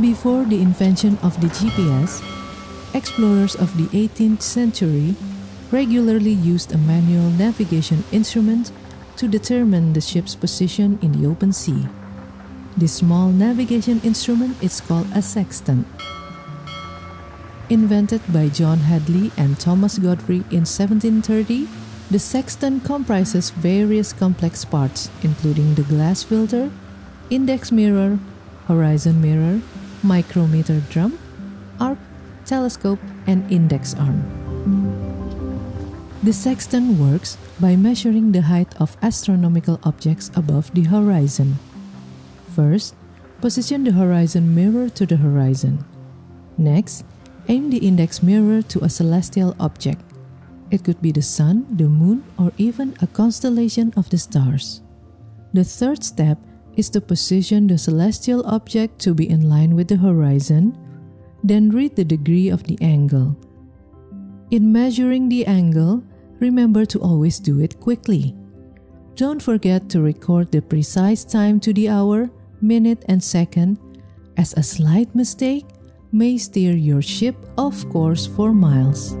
Before the invention of the GPS, explorers of the 18th century regularly used a manual navigation instrument to determine the ship's position in the open sea. This small navigation instrument is called a sextant. Invented by John Hadley and Thomas Godfrey in 1730, the sextant comprises various complex parts, including the glass filter, index mirror, horizon mirror, micrometer drum, arc, telescope, and index arm. The sextant works by measuring the height of astronomical objects above the horizon. First, position the horizon mirror to the horizon. Next, aim the index mirror to a celestial object. It could be the sun, the moon, or even a constellation of the stars. The third step is to position the celestial object to be in line with the horizon, then read the degree of the angle. In measuring the angle, remember to always do it quickly. Don't forget to record the precise time to the hour, minute, and second, as a slight mistake may steer your ship off course for miles.